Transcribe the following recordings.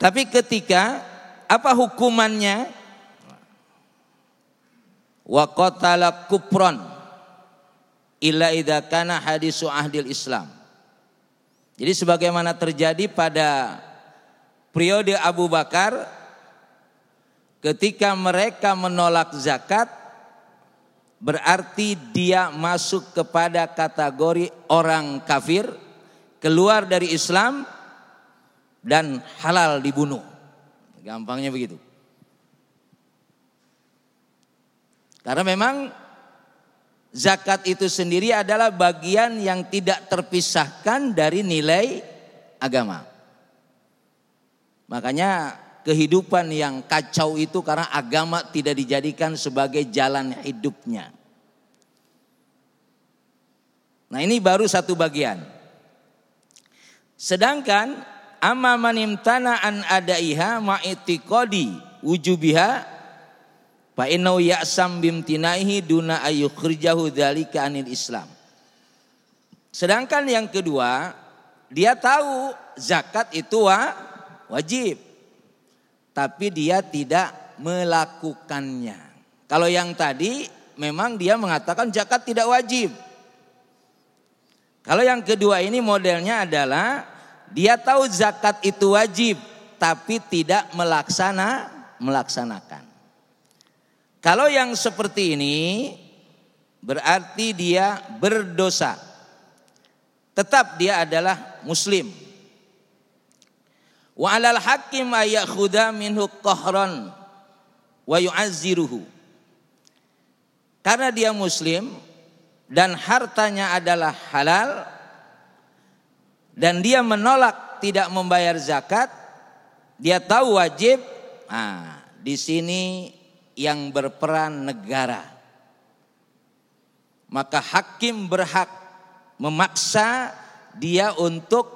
Tapi ketika apa hukumannya? Wa qatala kupron illa idza kana hadisu ahdil Islam. Jadi sebagaimana terjadi pada periode Abu Bakar ketika mereka menolak zakat berarti dia masuk kepada kategori orang kafir keluar dari Islam dan halal dibunuh. Gampangnya begitu. Karena memang zakat itu sendiri adalah bagian yang tidak terpisahkan dari nilai agama. Makanya kehidupan yang kacau itu karena agama tidak dijadikan sebagai jalan hidupnya. Nah ini baru satu bagian. Sedangkan amma manimtana an adaiha ma'itiqadi wujubiha fa innahu ya'sam bimtinaihi duna ayyukhrijahu dzalika anil Islam. Sedangkan yang kedua, dia tahu zakat itu wajib. Tapi dia tidak melakukannya. Kalau yang tadi memang dia mengatakan zakat tidak wajib. Kalau yang kedua ini modelnya adalah dia tahu zakat itu wajib tapi tidak melaksana melaksanakan. Kalau yang seperti ini berarti dia berdosa. Tetap dia adalah muslim. Wa alal hakim ayakhudha minhu qahran wa yu'azziruhu. Karena dia muslim, dan hartanya adalah halal dan dia menolak tidak membayar zakat, dia tahu wajib. Nah, di sini yang berperan negara. Maka hakim berhak memaksa dia untuk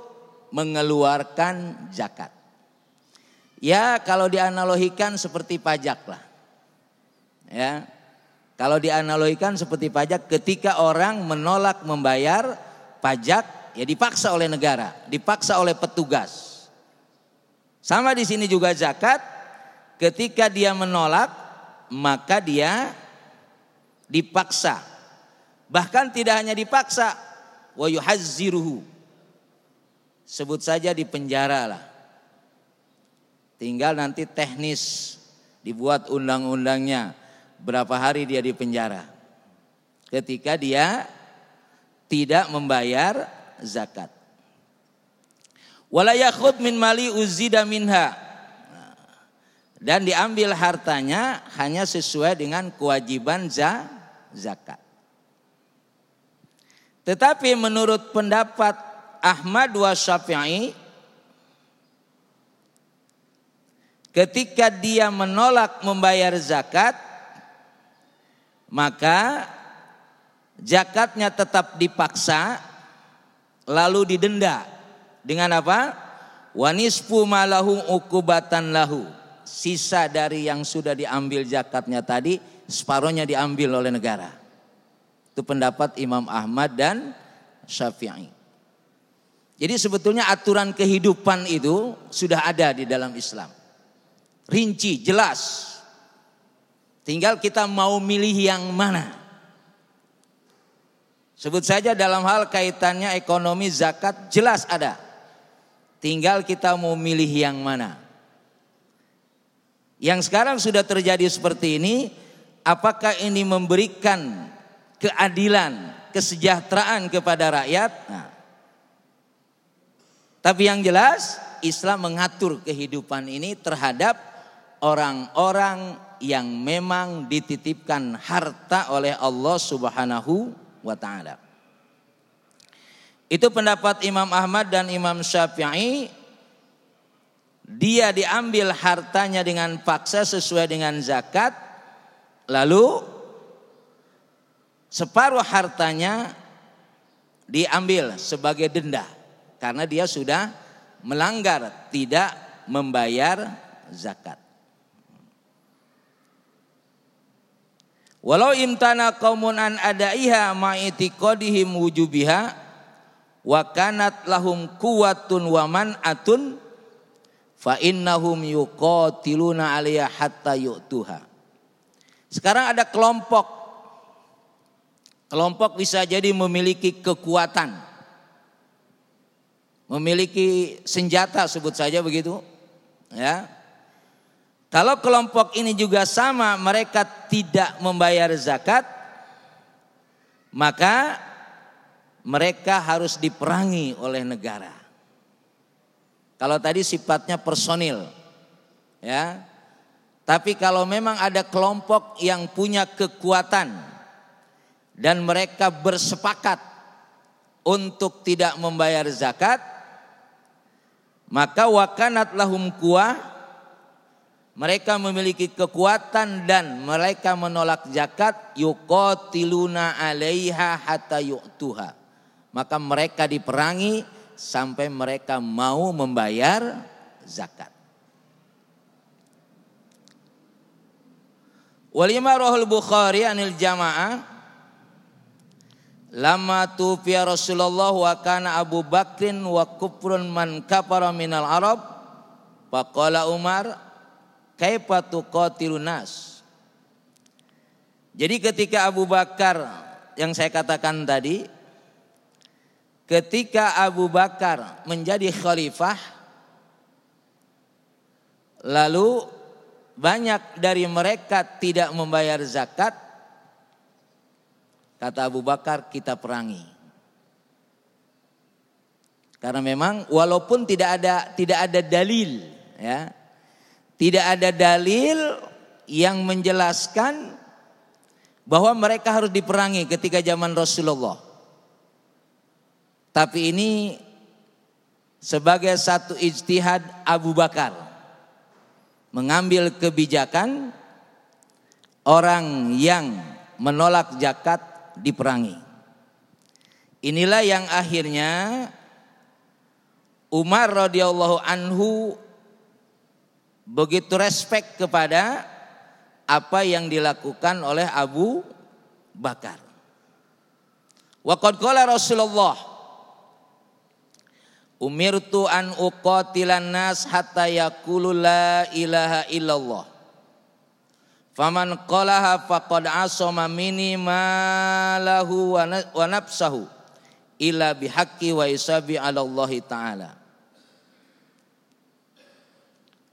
mengeluarkan zakat. Ya, kalau dianalogikan seperti pajak lah. Ya, kalau dianalogikan seperti pajak ketika orang menolak membayar pajak ya dipaksa oleh negara, dipaksa oleh petugas. Sama di sini juga zakat ketika dia menolak maka dia dipaksa. Bahkan tidak hanya dipaksa wa yuhazziruhu. Sebut saja di penjara lah. Tinggal nanti teknis dibuat undang-undangnya berapa hari dia di penjara. Ketika dia tidak membayar zakat. Walayakhud min mali uzida minha. Dan diambil hartanya hanya sesuai dengan kewajiban za, zakat. Tetapi menurut pendapat Ahmad wa Syafi'i ketika dia menolak membayar zakat maka zakatnya tetap dipaksa lalu didenda dengan apa? Wanisfu malahu ukubatan lahu. Sisa dari yang sudah diambil zakatnya tadi separohnya diambil oleh negara. Itu pendapat Imam Ahmad dan Syafi'i. Jadi sebetulnya aturan kehidupan itu sudah ada di dalam Islam. Rinci, jelas. Tinggal kita mau milih yang mana. Sebut saja dalam hal kaitannya ekonomi zakat jelas ada. Tinggal kita mau milih yang mana. Yang sekarang sudah terjadi seperti ini, apakah ini memberikan keadilan, kesejahteraan kepada rakyat? Nah, tapi yang jelas Islam mengatur kehidupan ini terhadap orang-orang yang memang dititipkan harta oleh Allah Subhanahu wa taala. Itu pendapat Imam Ahmad dan Imam Syafi'i. Dia diambil hartanya dengan paksa sesuai dengan zakat. Lalu separuh hartanya diambil sebagai denda. Karena dia sudah melanggar tidak membayar zakat. Walau imtana qaumun an adaiha ma'itiqadihim wujubiha wa kanat lahum kuwatun wa man'atun fa innahum yuqatiluna 'alaiha hatta yu'tuha. Sekarang ada kelompok. Kelompok bisa jadi memiliki kekuatan. Memiliki senjata sebut saja begitu ya kalau kelompok ini juga sama mereka tidak membayar zakat maka mereka harus diperangi oleh negara. Kalau tadi sifatnya personil, ya. Tapi kalau memang ada kelompok yang punya kekuatan dan mereka bersepakat untuk tidak membayar zakat, maka wakanat lahum kuah mereka memiliki kekuatan dan mereka menolak zakat yuqatiluna 'alaiha hatta yu'tuha. Maka mereka diperangi sampai mereka mau membayar zakat. Walima rohul Bukhari anil jamaah Lama tufiya Rasulullah wa kana Abu Bakrin wa kufrun man kafara minal Arab Faqala Umar kaifa tuqatilun. Jadi ketika Abu Bakar yang saya katakan tadi ketika Abu Bakar menjadi khalifah lalu banyak dari mereka tidak membayar zakat kata Abu Bakar kita perangi karena memang walaupun tidak ada tidak ada dalil ya tidak ada dalil yang menjelaskan bahwa mereka harus diperangi ketika zaman Rasulullah. Tapi ini sebagai satu ijtihad Abu Bakar mengambil kebijakan orang yang menolak zakat diperangi. Inilah yang akhirnya Umar radhiyallahu anhu begitu respect kepada apa yang dilakukan oleh Abu Bakar. Waqad qala Rasulullah Umirtu an uqatilan nas hatta yaqulu la ilaha illallah. Faman qalaha faqad asama mini ma lahu wa nafsahu illa bihaqqi wa isabi ala Allah taala.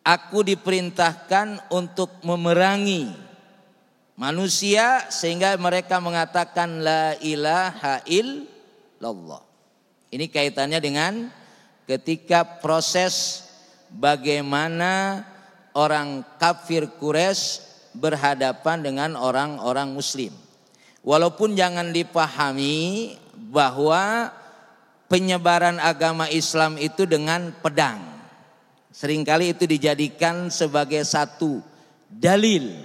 Aku diperintahkan untuk memerangi manusia sehingga mereka mengatakan la ilaha illallah. Ini kaitannya dengan ketika proses bagaimana orang kafir Quraisy berhadapan dengan orang-orang muslim. Walaupun jangan dipahami bahwa penyebaran agama Islam itu dengan pedang. Seringkali itu dijadikan sebagai satu dalil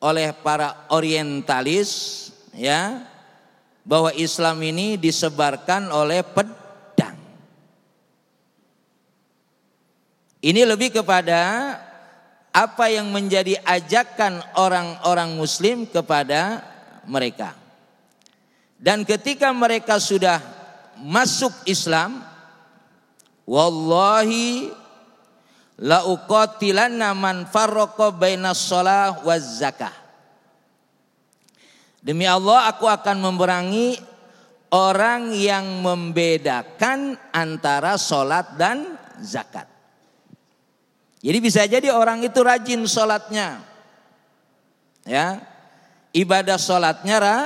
oleh para orientalis ya bahwa Islam ini disebarkan oleh pedang. Ini lebih kepada apa yang menjadi ajakan orang-orang muslim kepada mereka. Dan ketika mereka sudah masuk Islam, wallahi la uqatilanna man farraqa bainas shalah waz zakah. Demi Allah aku akan memerangi orang yang membedakan antara sholat dan zakat. Jadi bisa jadi orang itu rajin sholatnya. Ya, ibadah sholatnya ra,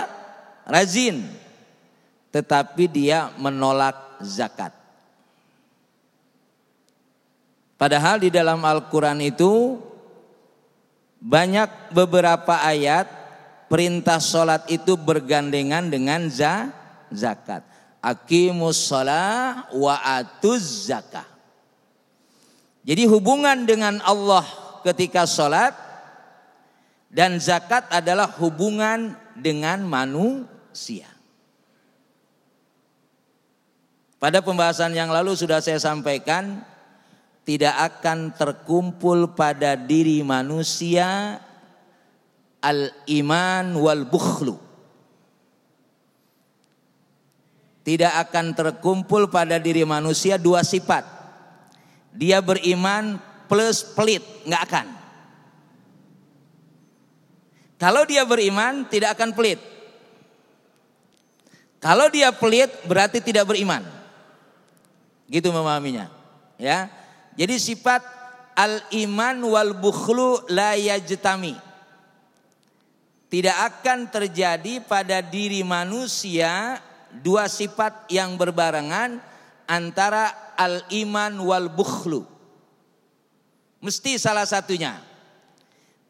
rajin. Tetapi dia menolak zakat. Padahal di dalam Al-Quran itu banyak beberapa ayat perintah sholat itu bergandengan dengan za, zakat. Akimus sholah wa atuz zakah. Jadi hubungan dengan Allah ketika sholat dan zakat adalah hubungan dengan manusia. Pada pembahasan yang lalu sudah saya sampaikan tidak akan terkumpul pada diri manusia al-iman wal bukhlu. tidak akan terkumpul pada diri manusia dua sifat. Dia beriman plus pelit, nggak akan. Kalau dia beriman tidak akan pelit. Kalau dia pelit berarti tidak beriman. Gitu memahaminya. Ya. Jadi sifat al-iman wal bukhlu la yajtami. Tidak akan terjadi pada diri manusia dua sifat yang berbarengan antara al-iman wal bukhlu. Mesti salah satunya.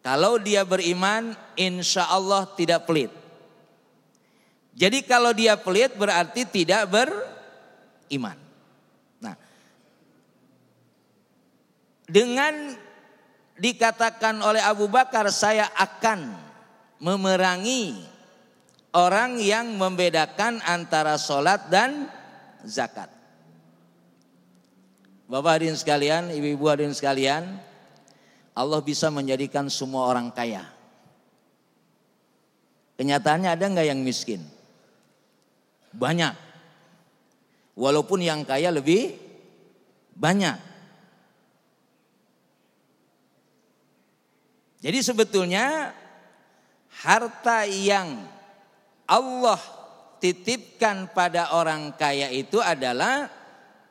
Kalau dia beriman, insya Allah tidak pelit. Jadi kalau dia pelit berarti tidak beriman. Dengan dikatakan oleh Abu Bakar saya akan memerangi orang yang membedakan antara sholat dan zakat. Bapak hadirin sekalian, ibu-ibu hadirin sekalian, Allah bisa menjadikan semua orang kaya. Kenyataannya ada nggak yang miskin? Banyak. Walaupun yang kaya lebih banyak. Jadi sebetulnya harta yang Allah titipkan pada orang kaya itu adalah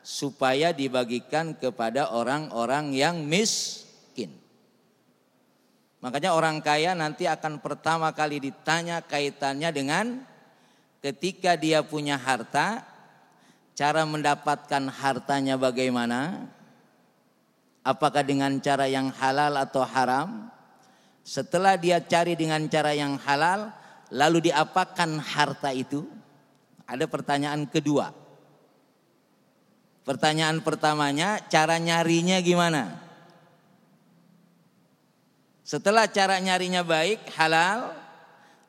supaya dibagikan kepada orang-orang yang miskin. Makanya orang kaya nanti akan pertama kali ditanya kaitannya dengan ketika dia punya harta, cara mendapatkan hartanya bagaimana? Apakah dengan cara yang halal atau haram? Setelah dia cari dengan cara yang halal, lalu diapakan harta itu? Ada pertanyaan kedua. Pertanyaan pertamanya, cara nyarinya gimana? Setelah cara nyarinya baik, halal,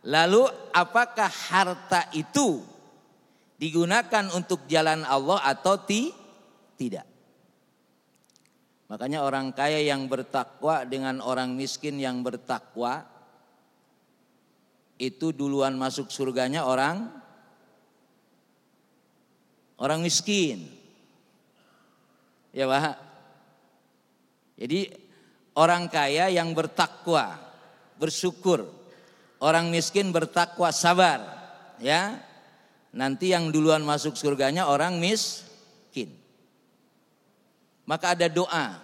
lalu apakah harta itu digunakan untuk jalan Allah atau ti? tidak? Makanya orang kaya yang bertakwa dengan orang miskin yang bertakwa itu duluan masuk surganya orang orang miskin. Ya, Pak. Jadi orang kaya yang bertakwa, bersyukur. Orang miskin bertakwa, sabar, ya. Nanti yang duluan masuk surganya orang miskin. Maka ada doa.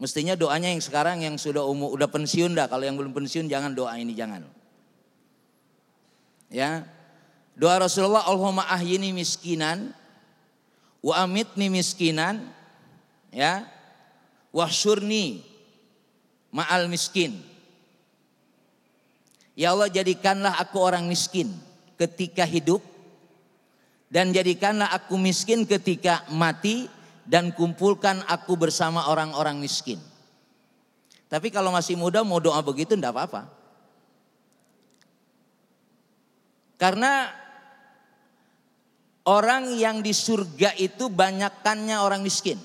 Mestinya doanya yang sekarang yang sudah umur udah pensiun dah. Kalau yang belum pensiun jangan doa ini jangan. Ya. Doa Rasulullah Allahumma ahyini miskinan wa amitni miskinan ya wahsyurni ma'al miskin. Ya Allah jadikanlah aku orang miskin ketika hidup dan jadikanlah aku miskin ketika mati dan kumpulkan aku bersama orang-orang miskin. Tapi kalau masih muda mau doa begitu enggak apa-apa. Karena orang yang di surga itu banyakkannya orang miskin.